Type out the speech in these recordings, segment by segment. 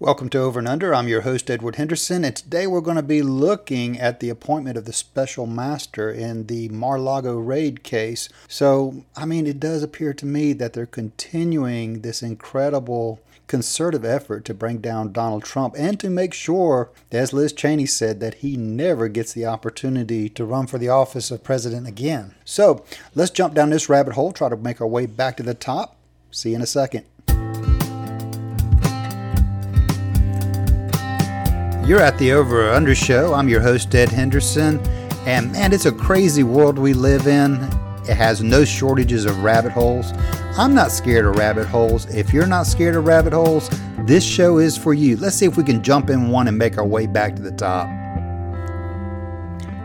Welcome to Over and Under. I'm your host, Edward Henderson, and today we're going to be looking at the appointment of the special master in the Mar Lago raid case. So, I mean, it does appear to me that they're continuing this incredible concerted effort to bring down Donald Trump and to make sure, as Liz Cheney said, that he never gets the opportunity to run for the office of president again. So, let's jump down this rabbit hole, try to make our way back to the top. See you in a second. You're at the Over or Under Show. I'm your host, Ed Henderson. And man, it's a crazy world we live in. It has no shortages of rabbit holes. I'm not scared of rabbit holes. If you're not scared of rabbit holes, this show is for you. Let's see if we can jump in one and make our way back to the top.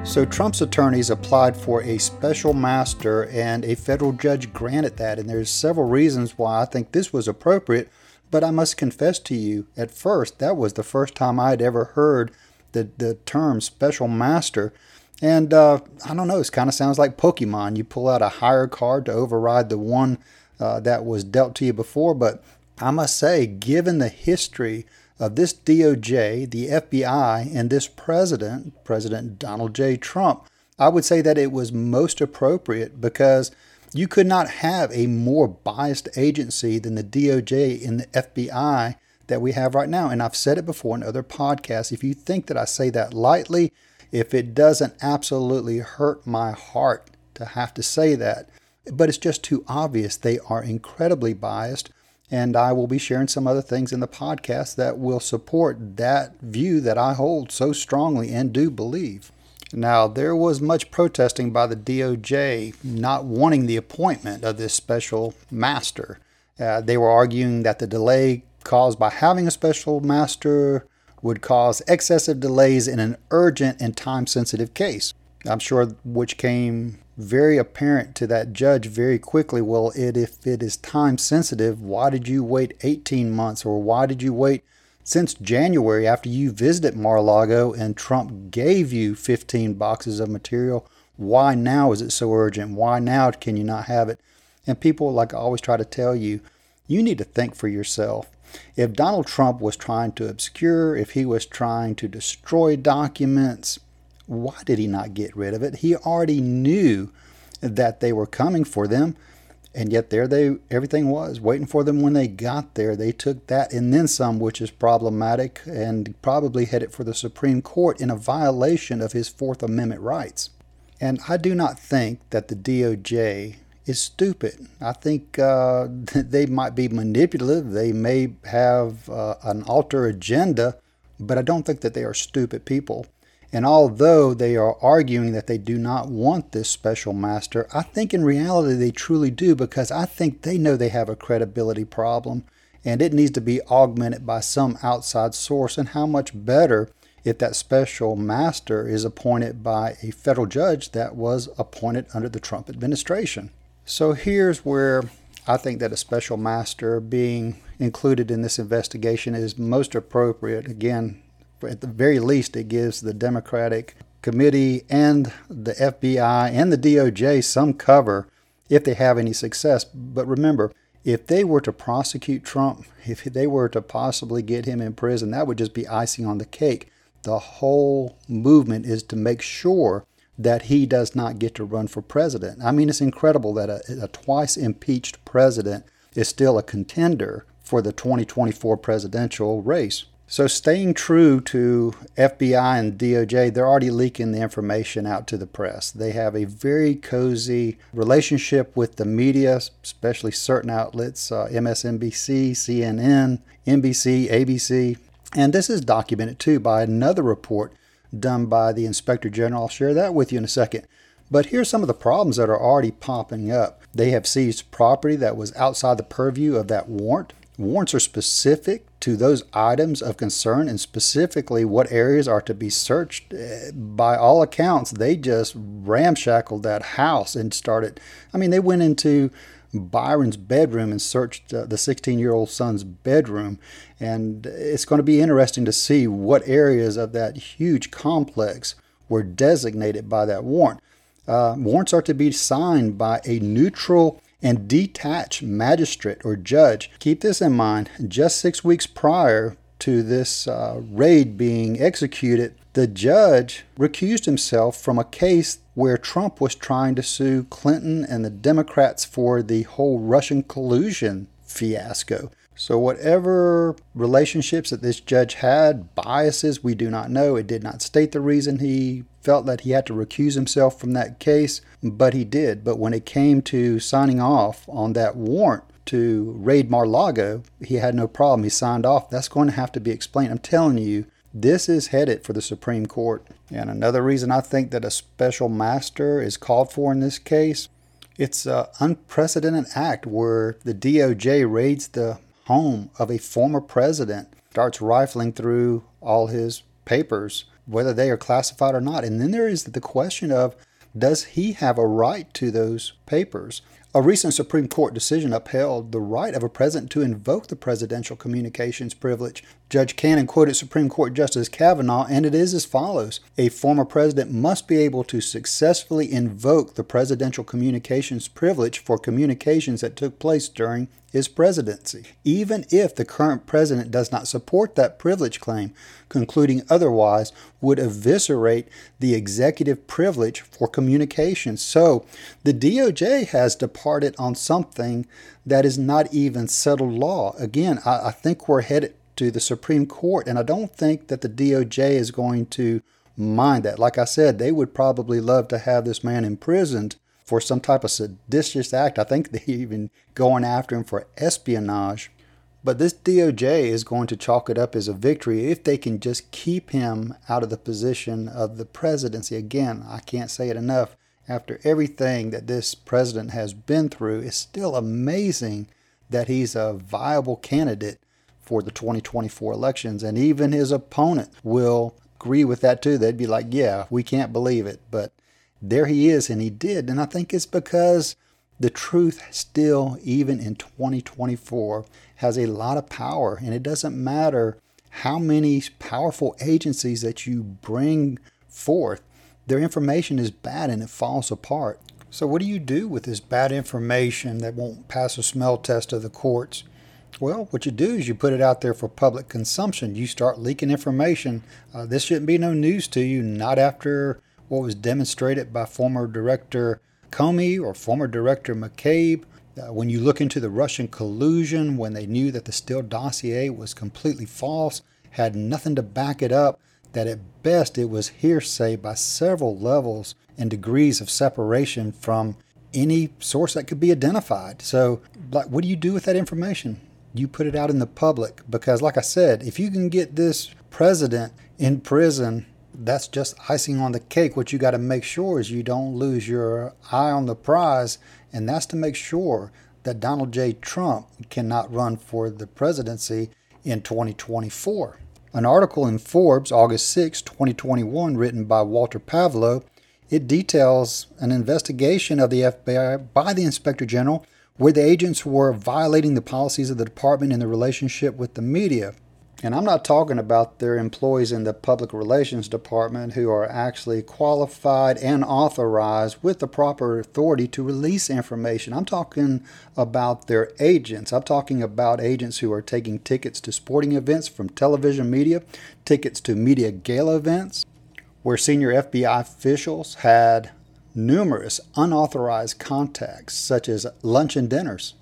So, Trump's attorneys applied for a special master, and a federal judge granted that. And there's several reasons why I think this was appropriate but I must confess to you, at first, that was the first time I had ever heard the, the term special master. And uh, I don't know, it kind of sounds like Pokemon. You pull out a higher card to override the one uh, that was dealt to you before. But I must say, given the history of this DOJ, the FBI, and this president, President Donald J. Trump, I would say that it was most appropriate because you could not have a more biased agency than the DOJ and the FBI that we have right now. And I've said it before in other podcasts. If you think that I say that lightly, if it doesn't absolutely hurt my heart to have to say that, but it's just too obvious. They are incredibly biased. And I will be sharing some other things in the podcast that will support that view that I hold so strongly and do believe. Now, there was much protesting by the DOJ not wanting the appointment of this special master. Uh, they were arguing that the delay caused by having a special master would cause excessive delays in an urgent and time sensitive case. I'm sure which came very apparent to that judge very quickly. Well, it, if it is time sensitive, why did you wait 18 months or why did you wait since January, after you visited Mar-a-Lago and Trump gave you 15 boxes of material, why now is it so urgent? Why now can you not have it? And people, like I always try to tell you, you need to think for yourself. If Donald Trump was trying to obscure, if he was trying to destroy documents, why did he not get rid of it? He already knew that they were coming for them. And yet there they everything was waiting for them when they got there. They took that and then some, which is problematic and probably headed for the Supreme Court in a violation of his Fourth Amendment rights. And I do not think that the DOJ is stupid. I think uh, they might be manipulative. They may have uh, an alter agenda, but I don't think that they are stupid people. And although they are arguing that they do not want this special master, I think in reality they truly do because I think they know they have a credibility problem and it needs to be augmented by some outside source. And how much better if that special master is appointed by a federal judge that was appointed under the Trump administration. So here's where I think that a special master being included in this investigation is most appropriate. Again, at the very least, it gives the Democratic committee and the FBI and the DOJ some cover if they have any success. But remember, if they were to prosecute Trump, if they were to possibly get him in prison, that would just be icing on the cake. The whole movement is to make sure that he does not get to run for president. I mean, it's incredible that a, a twice impeached president is still a contender for the 2024 presidential race. So, staying true to FBI and DOJ, they're already leaking the information out to the press. They have a very cozy relationship with the media, especially certain outlets uh, MSNBC, CNN, NBC, ABC. And this is documented too by another report done by the Inspector General. I'll share that with you in a second. But here's some of the problems that are already popping up. They have seized property that was outside the purview of that warrant. Warrants are specific to those items of concern and specifically what areas are to be searched. Eh, by all accounts, they just ramshackled that house and started. I mean, they went into Barron's bedroom and searched uh, the 16 year old son's bedroom. And it's going to be interesting to see what areas of that huge complex were designated by that warrant. Uh, warrants are to be signed by a neutral and detached magistrate or judge. Keep this in mind just six weeks prior to this uh, raid being executed, the judge recused himself from a case where Trump was trying to sue Clinton and the Democrats for the whole Russian collusion fiasco. So, whatever relationships that this judge had, biases, we do not know. It did not state the reason he felt that he had to recuse himself from that case, but he did. But when it came to signing off on that warrant to raid Mar Lago, he had no problem. He signed off. That's going to have to be explained. I'm telling you, this is headed for the Supreme Court. And another reason I think that a special master is called for in this case, it's an unprecedented act where the DOJ raids the home of a former president, starts rifling through all his papers, whether they are classified or not. And then there is the question of does he have a right to those papers? A recent Supreme Court decision upheld the right of a president to invoke the presidential communications privilege. Judge Cannon quoted Supreme Court Justice Kavanaugh, and it is as follows A former president must be able to successfully invoke the presidential communications privilege for communications that took place during his presidency, even if the current president does not support that privilege claim, concluding otherwise would eviscerate the executive privilege for communications. So the DOJ has departed on something that is not even settled law. Again, I, I think we're headed to the Supreme Court, and I don't think that the DOJ is going to mind that. Like I said, they would probably love to have this man imprisoned for some type of seditious act. I think they're even going after him for espionage. But this DOJ is going to chalk it up as a victory if they can just keep him out of the position of the presidency. Again, I can't say it enough. After everything that this president has been through, it's still amazing that he's a viable candidate for the 2024 elections. And even his opponent will agree with that too. They'd be like, yeah, we can't believe it. But there he is, and he did. And I think it's because the truth still, even in 2024, has a lot of power. And it doesn't matter how many powerful agencies that you bring forth, their information is bad and it falls apart. So, what do you do with this bad information that won't pass a smell test of the courts? Well, what you do is you put it out there for public consumption. You start leaking information. Uh, this shouldn't be no news to you, not after what was demonstrated by former director Comey or former director McCabe. Uh, when you look into the Russian collusion, when they knew that the Steele dossier was completely false, had nothing to back it up, that at best it was hearsay by several levels and degrees of separation from any source that could be identified. So, like, what do you do with that information? You put it out in the public because, like I said, if you can get this president in prison, that's just icing on the cake. What you got to make sure is you don't lose your eye on the prize, and that's to make sure that Donald J. Trump cannot run for the presidency in 2024. An article in Forbes, August 6, 2021, written by Walter Pavlo, it details an investigation of the FBI by the Inspector General where the agents were violating the policies of the department in the relationship with the media. And I'm not talking about their employees in the public relations department who are actually qualified and authorized with the proper authority to release information. I'm talking about their agents. I'm talking about agents who are taking tickets to sporting events from television media, tickets to media gala events, where senior FBI officials had numerous unauthorized contacts, such as lunch and dinners.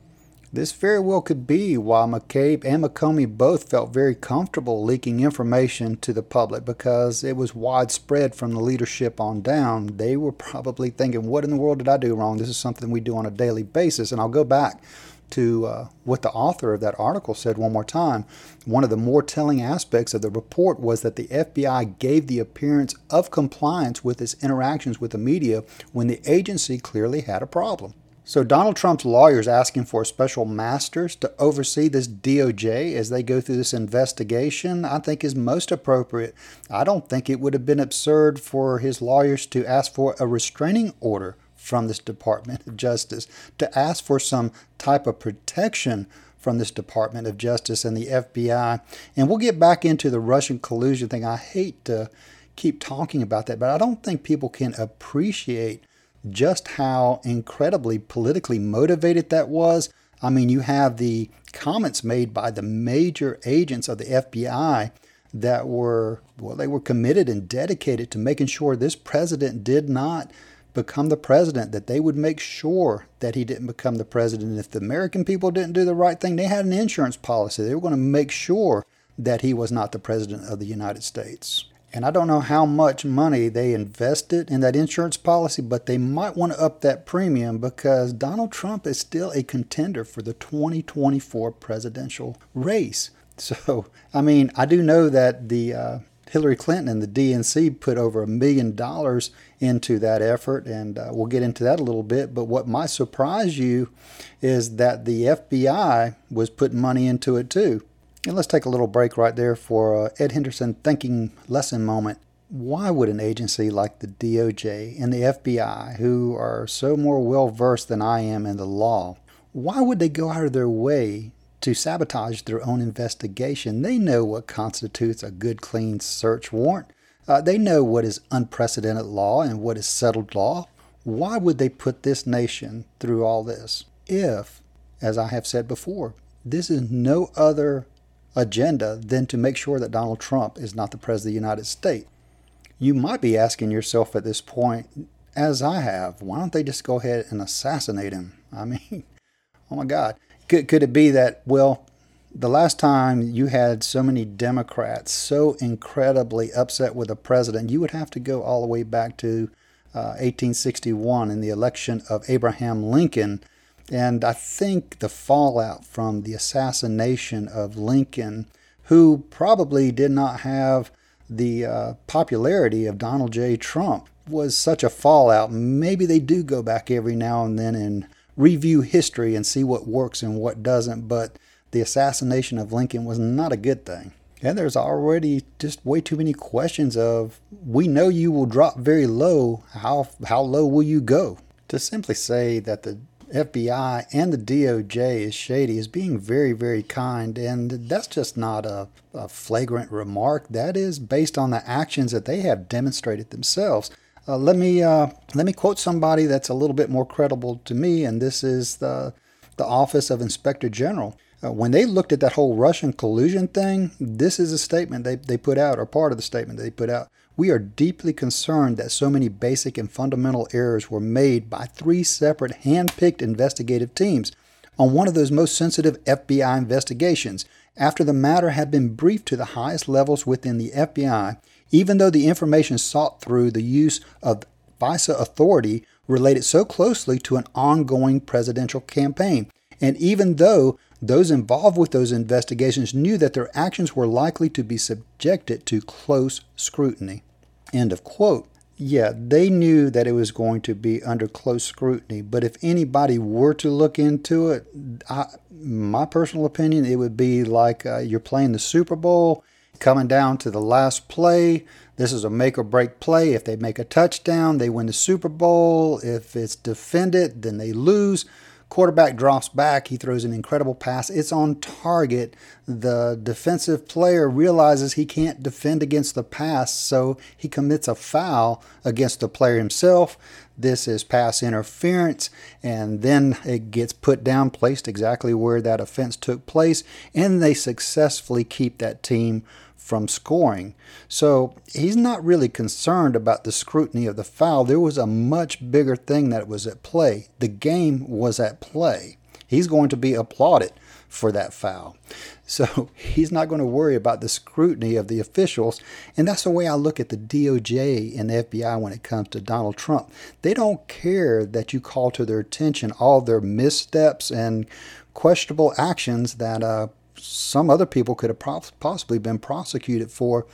This very well could be why McCabe and McComey both felt very comfortable leaking information to the public because it was widespread from the leadership on down. They were probably thinking, What in the world did I do wrong? This is something we do on a daily basis. And I'll go back to uh, what the author of that article said one more time. One of the more telling aspects of the report was that the FBI gave the appearance of compliance with its interactions with the media when the agency clearly had a problem. So Donald Trump's lawyers asking for special masters to oversee this DOJ as they go through this investigation, I think is most appropriate. I don't think it would have been absurd for his lawyers to ask for a restraining order from this Department of Justice, to ask for some type of protection from this Department of Justice and the FBI. And we'll get back into the Russian collusion thing. I hate to keep talking about that, but I don't think people can appreciate just how incredibly politically motivated that was. I mean, you have the comments made by the major agents of the FBI that were, well, they were committed and dedicated to making sure this president did not become the president, that they would make sure that he didn't become the president. If the American people didn't do the right thing, they had an insurance policy. They were going to make sure that he was not the president of the United States. And I don't know how much money they invested in that insurance policy, but they might want to up that premium because Donald Trump is still a contender for the 2024 presidential race. So, I mean, I do know that the uh, Hillary Clinton and the DNC put over a million dollars into that effort, and uh, we'll get into that a little bit. But what might surprise you is that the FBI was putting money into it too. And let's take a little break right there for uh, Ed Henderson thinking lesson moment. Why would an agency like the DOJ and the FBI, who are so more well versed than I am in the law, why would they go out of their way to sabotage their own investigation. They know what constitutes a good, clean search warrant. Uh, they know what is unprecedented law and what is settled law. Why would they put this nation through all this if, as I have said before, this is no other agenda than to make sure that Donald Trump is not the President of the United States? You might be asking yourself at this point, as I have, why don't they just go ahead and assassinate him? I mean, oh my God. Could, could it be that, well, the last time you had so many Democrats so incredibly upset with the president, you would have to go all the way back to uh, 1861 in the election of Abraham Lincoln. And I think the fallout from the assassination of Lincoln, who probably did not have the uh, popularity of Donald J. Trump, was such a fallout. Maybe they do go back every now and then and review history and see what works and what doesn't, but the assassination of Lincoln was not a good thing. And there's already just way too many questions of we know you will drop very low. How how low will you go? To simply say that the FBI and the DOJ is shady is being very, very kind, and that's just not a, a flagrant remark. That is based on the actions that they have demonstrated themselves. Uh, let me uh, let me quote somebody that's a little bit more credible to me, and this is the the Office of Inspector General. Uh, when they looked at that whole Russian collusion thing, this is a statement they, they put out, or part of the statement they put out. We are deeply concerned that so many basic and fundamental errors were made by three separate hand picked investigative teams on one of those most sensitive FBI investigations. After the matter had been briefed to the highest levels within the FBI, even though the information sought through the use of FISA authority related so closely to an ongoing presidential campaign, and even though those involved with those investigations knew that their actions were likely to be subjected to close scrutiny. End of quote. Yeah, they knew that it was going to be under close scrutiny, but if anybody were to look into it, I, my personal opinion, it would be like uh, you're playing the Super Bowl coming down to the last play. This is a make or break play. If they make a touchdown, they win the Super Bowl. If it's defended, then they lose. Quarterback drops back. He throws an incredible pass. It's on target. The defensive player realizes he can't defend against the pass, so he commits a foul against the player himself. This is pass interference, and then it gets put down, placed exactly where that offense took place, and they successfully keep that team from scoring. So he's not really concerned about the scrutiny of the foul. There was a much bigger thing that was at play. The game was at play. He's going to be applauded for that foul. So he's not going to worry about the scrutiny of the officials. And that's the way I look at the DOJ and the FBI when it comes to Donald Trump. They don't care that you call to their attention all their missteps and questionable actions that uh, some other people could have possibly been prosecuted for.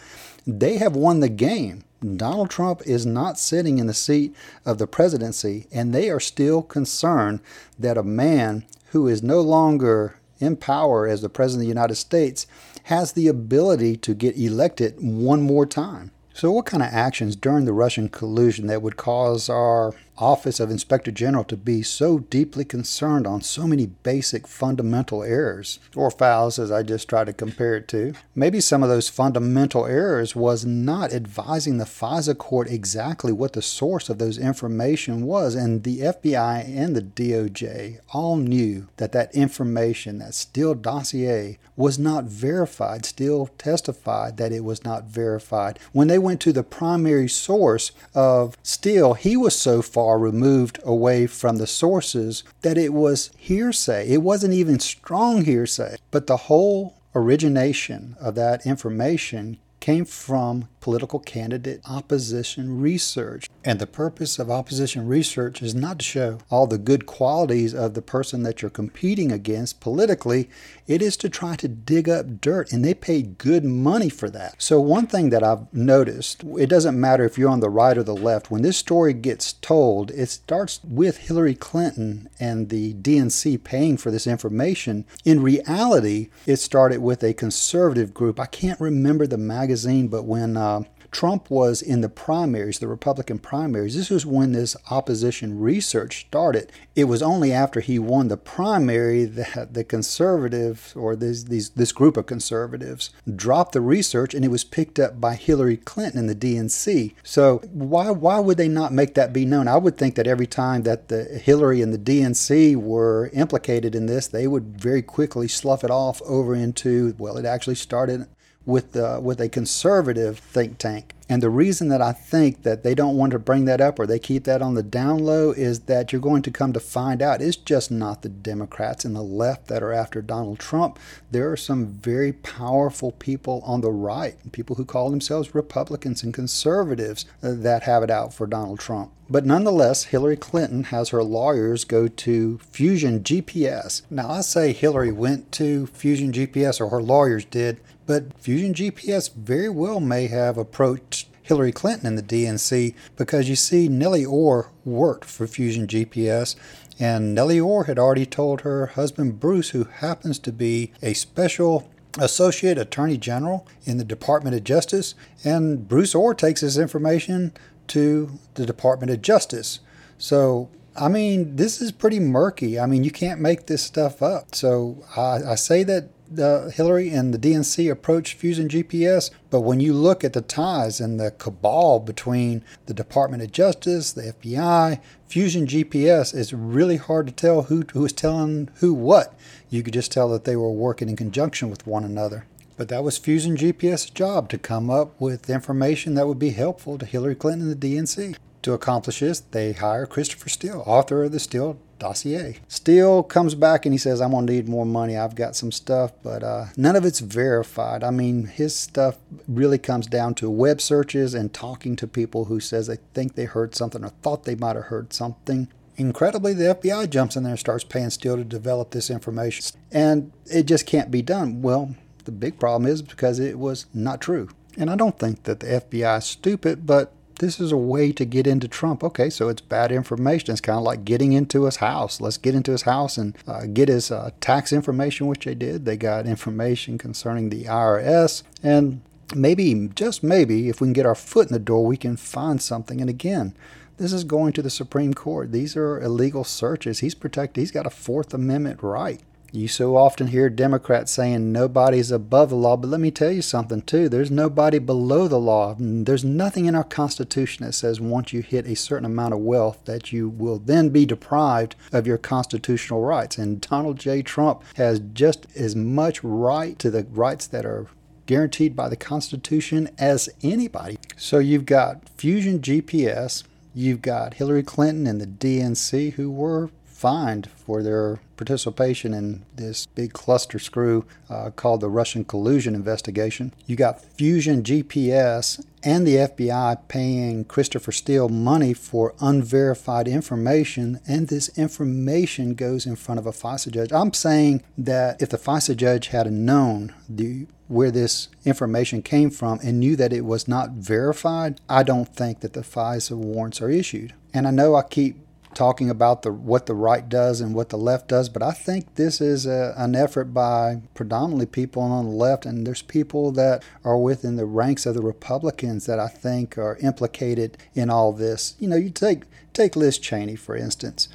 They have won the game. Donald Trump is not sitting in the seat of the presidency, and they are still concerned that a man who is no longer in power as the President of the United States has the ability to get elected one more time. So, what kind of actions during the Russian collusion that would cause our Office of Inspector General to be so deeply concerned on so many basic fundamental errors, or fouls as I just tried to compare it to. Maybe some of those fundamental errors was not advising the FISA court exactly what the source of those information was, and the FBI and the DOJ all knew that that information, that Steele dossier, was not verified. Steele testified that it was not verified. When they went to the primary source of Steele, he was so far removed away from the sources that it was hearsay. It wasn't even strong hearsay. But the whole origination of that information came from political candidate opposition research. And the purpose of opposition research is not to show all the good qualities of the person that you're competing against politically, it is to try to dig up dirt, and they pay good money for that. So, one thing that I've noticed, it doesn't matter if you're on the right or the left, when this story gets told, it starts with Hillary Clinton and the DNC paying for this information. In reality, it started with a conservative group. I can't remember the magazine, but when uh, Trump was in the primaries, the Republican primaries. This was when this opposition research started. It was only after he won the primary that the conservatives, or this, these, this group of conservatives, dropped the research and it was picked up by Hillary Clinton and the DNC. So why, why would they not make that be known? I would think that every time that the Hillary and the DNC were implicated in this, they would very quickly slough it off over into, well, it actually started with uh, with a conservative think tank. And the reason that I think that they don't want to bring that up or they keep that on the down low is that you're going to come to find out it's just not the Democrats and the left that are after Donald Trump. There are some very powerful people on the right, people who call themselves Republicans and conservatives uh, that have it out for Donald Trump. But nonetheless, Hillary Clinton has her lawyers go to Fusion GPS. Now, I say Hillary went to Fusion GPS, or her lawyers did, but Fusion GPS very well may have approached Hillary Clinton and the DNC because you see, Nellie Ohr worked for Fusion GPS, and Nellie Ohr had already told her husband Bruce, who happens to be a special associate attorney general in the Department of Justice, and Bruce Ohr takes this information to the Department of Justice. So I mean, this is pretty murky. I mean, you can't make this stuff up. So I, I say that uh, Hillary and the DNC approached Fusion GPS, but when you look at the ties and the cabal between the Department of Justice, the FBI, Fusion GPS, it's really hard to tell who, who is telling who what. You could just tell that they were working in conjunction with one another. But that was Fusion GPS's job to come up with information that would be helpful to Hillary Clinton and the DNC. To accomplish this, they hire Christopher Steele, author of the Steele dossier. Steele comes back and he says, I'm going to need more money. I've got some stuff, but uh, none of it's verified. I mean, his stuff really comes down to web searches and talking to people who says they think they heard something or thought they might have heard something. Incredibly, the FBI jumps in there and starts paying Steele to develop this information. And it just can't be done. Well, the big problem is because it was not true. And I don't think that the FBI is stupid, but this is a way to get into Trump. Okay, so it's bad information. It's kind of like getting into his house. Let's get into his house and uh, get his uh, tax information, which they did. They got information concerning the IRS. And maybe, just maybe, if we can get our foot in the door, we can find something. And again, this is going to the Supreme Court. These are illegal searches. He's protected, he's got a Fourth Amendment right. You so often hear Democrats saying nobody's above the law, but let me tell you something too. There's nobody below the law. There's nothing in our Constitution that says once you hit a certain amount of wealth that you will then be deprived of your constitutional rights. And Donald J. Trump has just as much right to the rights that are guaranteed by the Constitution as anybody. So you've got Fusion GPS, you've got Hillary Clinton and the DNC who were fined for their participation in this big cluster screw uh, called the Russian collusion investigation. You got Fusion GPS and the FBI paying Christopher Steele money for unverified information, and this information goes in front of a FISA judge. I'm saying that if the FISA judge had known the where this information came from and knew that it was not verified, I don't think that the FISA warrants are issued. And I know I keep talking about the what the right does and what the left does, but I think this is a, an effort by predominantly people on the left, and there's people that are within the ranks of the Republicans that I think are implicated in all this. You know, you take take Liz Cheney for instance.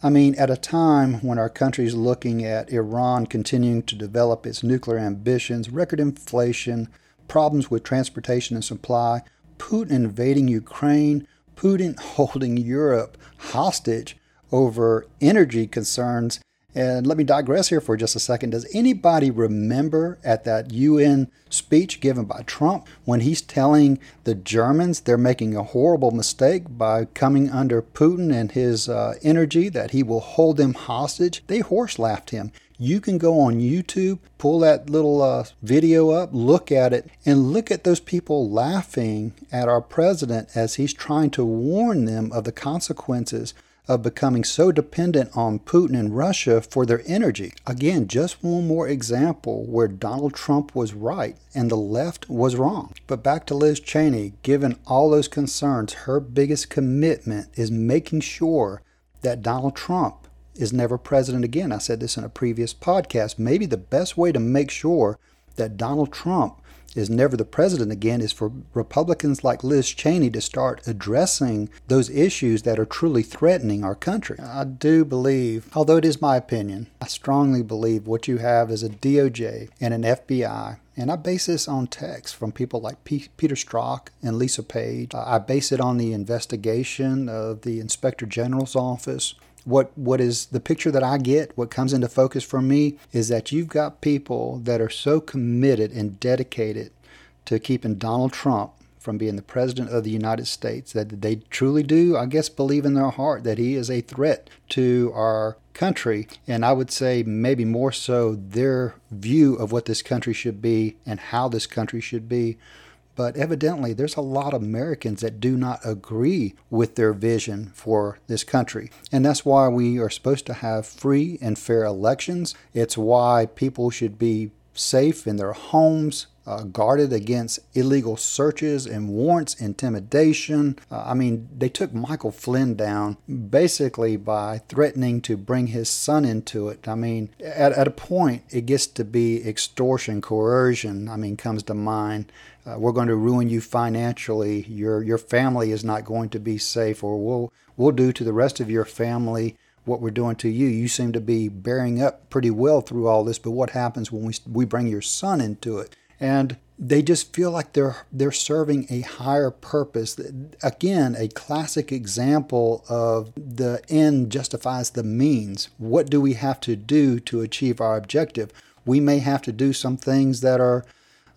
I mean, at a time when our country is looking at Iran continuing to develop its nuclear ambitions, record inflation, problems with transportation and supply, Putin invading Ukraine, Putin holding Europe hostage over energy concerns. And let me digress here for just a second. Does anybody remember at that UN speech given by Trump when he's telling the Germans they're making a horrible mistake by coming under Putin and his uh, energy, that he will hold them hostage? They horse laughed him. You can go on YouTube, pull that little uh, video up, look at it, and look at those people laughing at our president as he's trying to warn them of the consequences of becoming so dependent on Putin and Russia for their energy. Again, just one more example where Donald Trump was right and the left was wrong. But back to Liz Cheney, given all those concerns, her biggest commitment is making sure that Donald Trump is never president again. I said this in a previous podcast. Maybe the best way to make sure that Donald Trump is never the president again is for Republicans like Liz Cheney to start addressing those issues that are truly threatening our country. I do believe, although it is my opinion, I strongly believe what you have is a DOJ and an FBI and I base this on text from people like P- Peter Strzok and Lisa Page. I base it on the investigation of the Inspector General's office what what is the picture that I get, what comes into focus for me is that you've got people that are so committed and dedicated to keeping Donald Trump from being the president of the United States that they truly do, I guess, believe in their heart that he is a threat to our country. And I would say maybe more so their view of what this country should be and how this country should be but evidently, there's a lot of Americans that do not agree with their vision for this country. And that's why we are supposed to have free and fair elections. It's why people should be safe in their homes, uh, guarded against illegal searches and warrants, intimidation. Uh, I mean, they took Michael Flynn down basically by threatening to bring his son into it. I mean, at, at a point, it gets to be extortion, coercion, I mean, comes to mind uh, we're going to ruin you financially. Your your family is not going to be safe, or we'll we'll do to the rest of your family what we're doing to you. You seem to be bearing up pretty well through all this, but what happens when we we bring your son into it? And they just feel like they're they're serving a higher purpose. Again, a classic example of the end justifies the means. What do we have to do to achieve our objective? We may have to do some things that are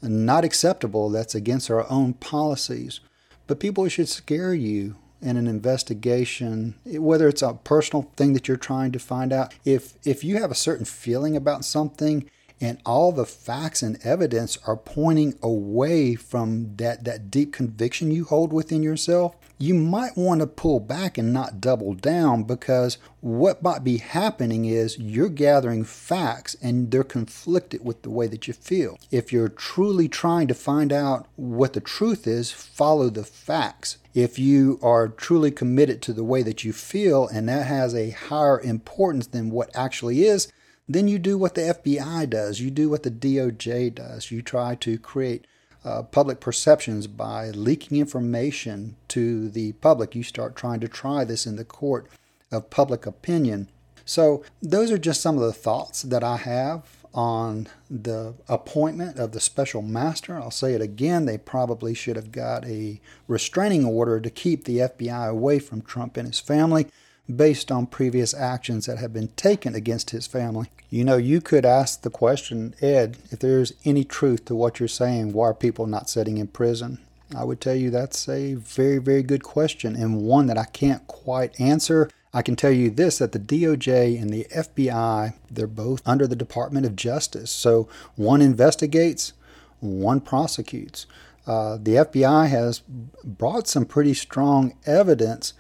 not acceptable, that's against our own policies. But people should scare you in an investigation, whether it's a personal thing that you're trying to find out. If if you have a certain feeling about something and all the facts and evidence are pointing away from that, that deep conviction you hold within yourself, you might want to pull back and not double down because what might be happening is you're gathering facts and they're conflicted with the way that you feel. If you're truly trying to find out what the truth is, follow the facts. If you are truly committed to the way that you feel and that has a higher importance than what actually is, then you do what the FBI does, you do what the DOJ does. You try to create uh, public perceptions by leaking information to the public. You start trying to try this in the court of public opinion. So, those are just some of the thoughts that I have on the appointment of the special master. I'll say it again, they probably should have got a restraining order to keep the FBI away from Trump and his family based on previous actions that have been taken against his family. You know, you could ask the question, Ed, if there's any truth to what you're saying, why are people not sitting in prison? I would tell you that's a very, very good question and one that I can't quite answer. I can tell you this that the DOJ and the FBI, they're both under the Department of Justice. So one investigates, one prosecutes. Uh, the FBI has brought some pretty strong evidence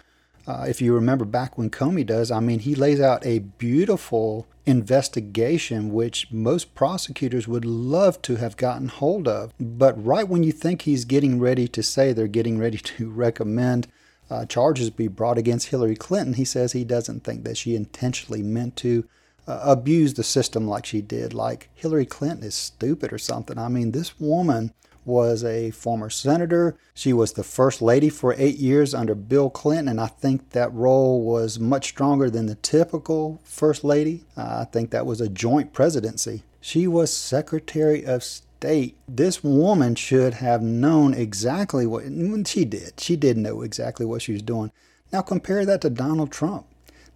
uh, if you remember back when Comey does, I mean, he lays out a beautiful investigation which most prosecutors would love to have gotten hold of. But right when you think he's getting ready to say they're getting ready to recommend uh, charges be brought against Hillary Clinton, he says he doesn't think that she intentionally meant to uh, abuse the system like she did, like Hillary Clinton is stupid or something. I mean, this woman was a former senator. She was the first lady for eight years under Bill Clinton, and I think that role was much stronger than the typical first lady. Uh, I think that was a joint presidency. She was Secretary of State. This woman should have known exactly what she did. She did know exactly what she was doing. Now compare that to Donald Trump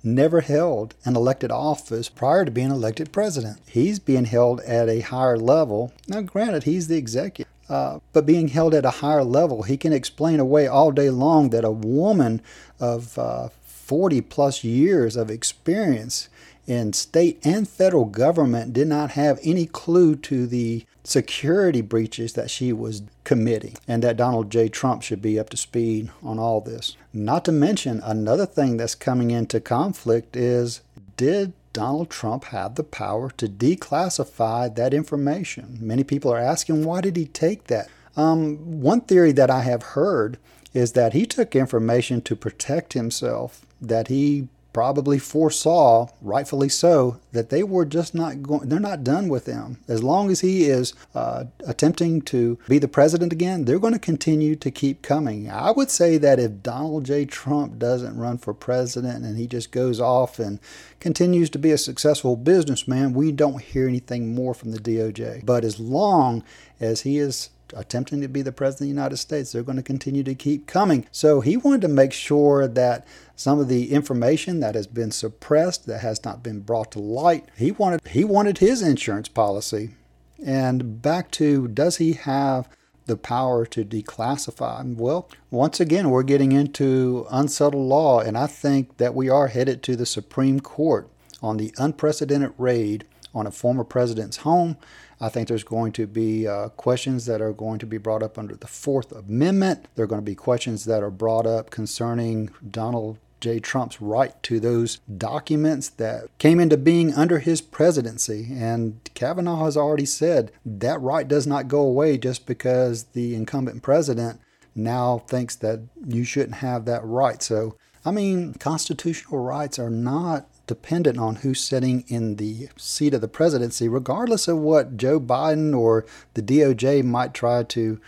never held an elected office prior to being elected president. He's being held at a higher level. Now, granted, he's the executive. Uh, but being held at a higher level, he can explain away all day long that a woman of uh, 40 plus years of experience in state and federal government did not have any clue to the security breaches that she was committing, and that Donald J. Trump should be up to speed on all this. Not to mention, another thing that's coming into conflict is did Donald Trump have the power to declassify that information? Many people are asking, why did he take that? Um, one theory that I have heard is that he took information to protect himself, that he probably foresaw, rightfully so, that they were just not going, they're not done with him. As long as he is uh, attempting to be the president again, they're going to continue to keep coming. I would say that if Donald J. Trump doesn't run for president and he just goes off and continues to be a successful businessman, we don't hear anything more from the DOJ. But as long as he is attempting to be the president of the United States. They're going to continue to keep coming. So he wanted to make sure that some of the information that has been suppressed, that has not been brought to light, he wanted he wanted his insurance policy. And back to does he have the power to declassify? Well, once again, we're getting into unsettled law, and I think that we are headed to the Supreme Court on the unprecedented raid on a former president's home I think there's going to be uh, questions that are going to be brought up under the Fourth Amendment. There are going to be questions that are brought up concerning Donald J. Trump's right to those documents that came into being under his presidency. And Kavanaugh has already said that right does not go away just because the incumbent president now thinks that you shouldn't have that right. So, I mean, constitutional rights are not dependent on who's sitting in the seat of the presidency, regardless of what Joe Biden or the DOJ might try to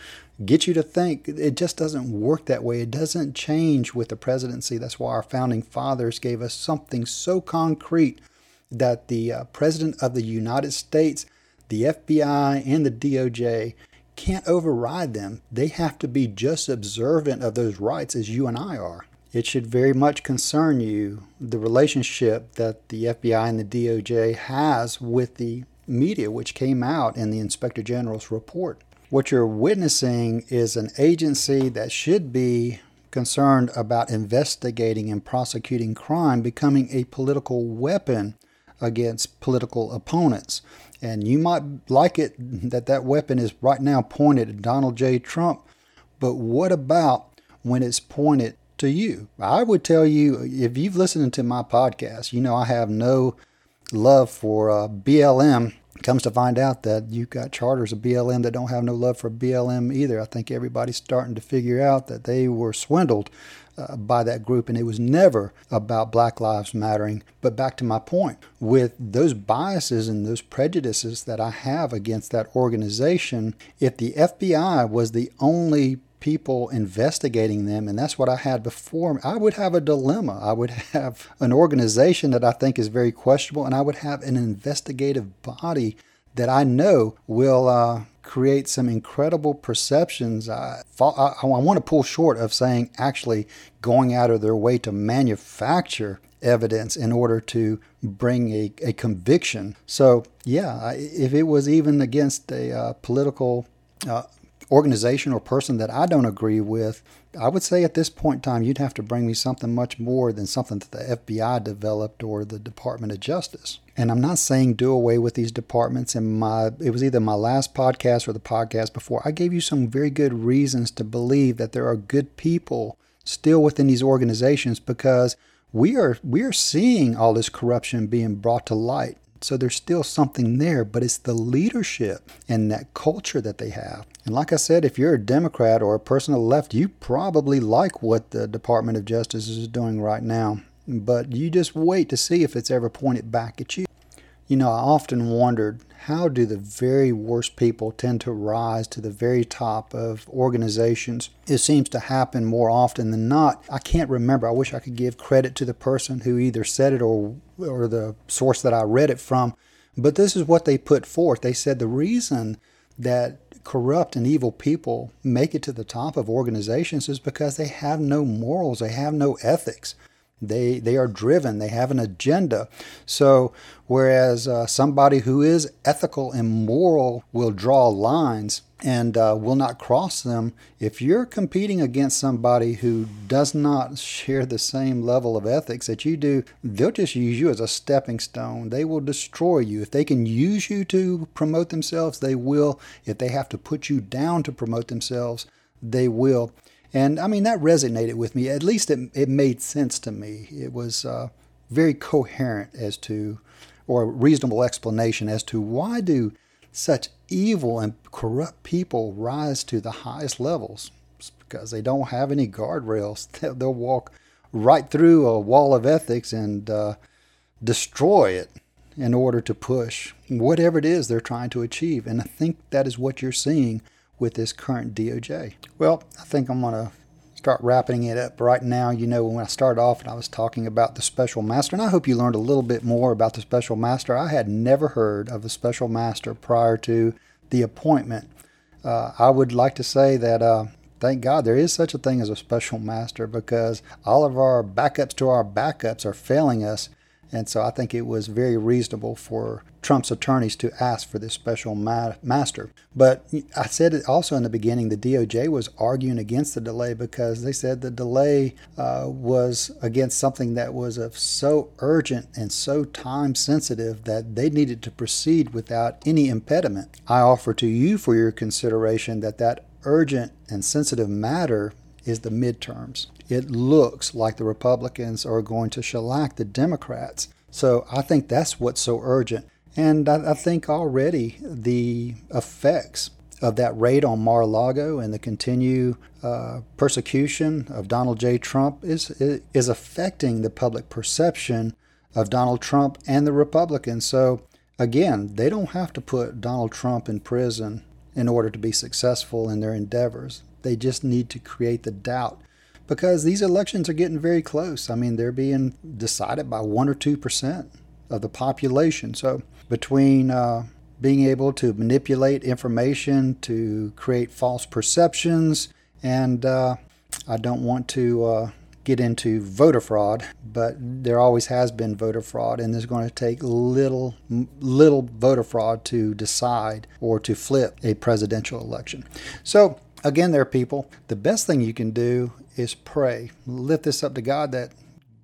get you to think. It just doesn't work that way. It doesn't change with the presidency. That's why our founding fathers gave us something so concrete that the uh, President of the United States, the FBI, and the DOJ can't override them. They have to be just observant of those rights as you and I are it should very much concern you the relationship that the FBI and the DOJ has with the media, which came out in the Inspector General's report. What you're witnessing is an agency that should be concerned about investigating and prosecuting crime becoming a political weapon against political opponents. And you might like it that that weapon is right now pointed at Donald J. Trump, but what about when it's pointed to you. I would tell you if you've listened to my podcast, you know I have no love for uh, BLM. Comes to find out that you've got charters of BLM that don't have no love for BLM either. I think everybody's starting to figure out that they were swindled uh, by that group, and it was never about Black Lives Mattering. But back to my point with those biases and those prejudices that I have against that organization, if the FBI was the only people investigating them, and that's what I had before. I would have a dilemma. I would have an organization that I think is very questionable, and I would have an investigative body that I know will uh, create some incredible perceptions. I, I, I want to pull short of saying actually going out of their way to manufacture evidence in order to bring a, a conviction. So, yeah, if it was even against a uh, political uh, organization or person that I don't agree with, I would say at this point in time, you'd have to bring me something much more than something that the FBI developed or the Department of Justice. And I'm not saying do away with these departments. In my, it was either my last podcast or the podcast before. I gave you some very good reasons to believe that there are good people still within these organizations because we are we are seeing all this corruption being brought to light So there's still something there, but it's the leadership and that culture that they have. And like I said, if you're a Democrat or a person on the left, you probably like what the Department of Justice is doing right now. But you just wait to see if it's ever pointed back at you. You know, I often wondered how do the very worst people tend to rise to the very top of organizations? It seems to happen more often than not. I can't remember. I wish I could give credit to the person who either said it or or the source that I read it from, but this is what they put forth. They said the reason that corrupt and evil people make it to the top of organizations is because they have no morals, they have no ethics. They they are driven. They have an agenda. So whereas uh, somebody who is ethical and moral will draw lines and uh, will not cross them, if you're competing against somebody who does not share the same level of ethics that you do, they'll just use you as a stepping stone. They will destroy you. If they can use you to promote themselves, they will. If they have to put you down to promote themselves, they will. And I mean, that resonated with me. At least it, it made sense to me. It was uh, very coherent as to, or a reasonable explanation as to why do such evil and corrupt people rise to the highest levels? It's because they don't have any guardrails. They'll, walk right through a wall of ethics and uh, destroy it in order to push whatever it is they're trying to achieve. And I think that is what you're seeing with this current DOJ. Well, I think I'm going to start wrapping it up right now. You know, when I started off and I was talking about the special master, and I hope you learned a little bit more about the special master. I had never heard of the special master prior to the appointment. Uh, I would like to say that uh, thank God there is such a thing as a special master because all of our backups to our backups are failing us. And so I think it was very reasonable for Trump's attorneys to ask for this special ma- master. But I said it also in the beginning, the DOJ was arguing against the delay because they said the delay uh, was against something that was of so urgent and so time sensitive that they needed to proceed without any impediment. I offer to you for your consideration that that urgent and sensitive matter is the midterms. It looks like the Republicans are going to shellac the Democrats. So I think that's what's so urgent. And I, I think already the effects of that raid on Mar-a-Lago and the continued uh, persecution of Donald J. Trump is is affecting the public perception of Donald Trump and the Republicans. So again, they don't have to put Donald Trump in prison in order to be successful in their endeavors. They just need to create the doubt because these elections are getting very close. I mean, they're being decided by one or two percent of the population. So between uh, being able to manipulate information to create false perceptions, and uh, I don't want to uh, get into voter fraud, but there always has been voter fraud, and there's going to take little, little voter fraud to decide or to flip a presidential election. So again, there, people, the best thing you can do is pray. Lift this up to God that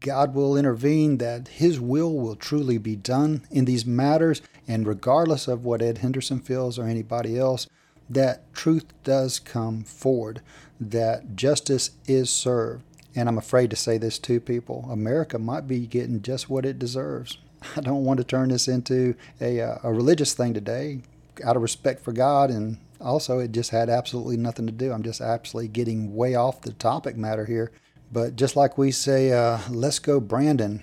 God will intervene, that His will will truly be done in these matters, and regardless of what Ed Henderson feels or anybody else, that truth does come forward, that justice is served. And I'm afraid to say this to people America might be getting just what it deserves. I don't want to turn this into a, uh, a religious thing today out of respect for God and also it just had absolutely nothing to do. I'm just absolutely getting way off the topic matter here. But just like we say, uh, let's go, Brandon,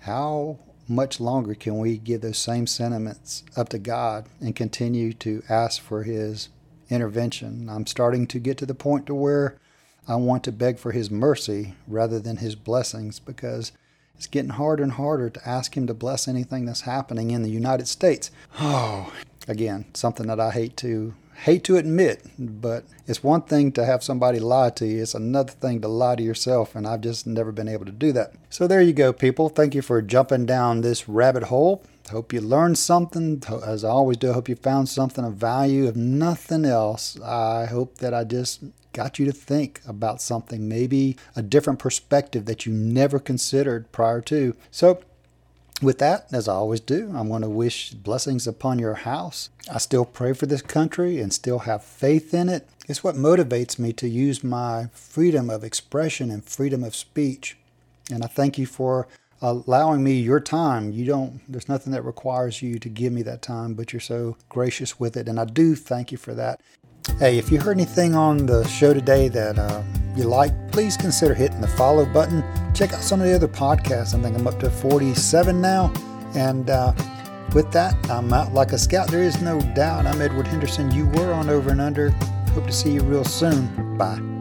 how much longer can we give those same sentiments up to God and continue to ask for His intervention? I'm starting to get to the point to where I want to beg for His mercy rather than His blessings because it's getting harder and harder to ask Him to bless anything that's happening in the United States. Oh, again, something that I hate to hate to admit, but it's one thing to have somebody lie to you, it's another thing to lie to yourself, and I've just never been able to do that. So there you go, people. Thank you for jumping down this rabbit hole. Hope you learned something. As I always do, I hope you found something of value. If nothing else, I hope that I just got you to think about something, maybe a different perspective that you never considered prior to. So with that, as I always do, I'm going to wish blessings upon your house. I still pray for this country and still have faith in it. It's what motivates me to use my freedom of expression and freedom of speech. And I thank you for allowing me your time. You don't, there's nothing that requires you to give me that time, but you're so gracious with it. And I do thank you for that. Hey, if you heard anything on the show today that uh, you like, please consider hitting the follow button. Check out some of the other podcasts. I think I'm up to 47 now. And uh, with that, I'm out like a scout. There is no doubt. I'm Edward Henderson. You were on Over and Under. Hope to see you real soon. Bye.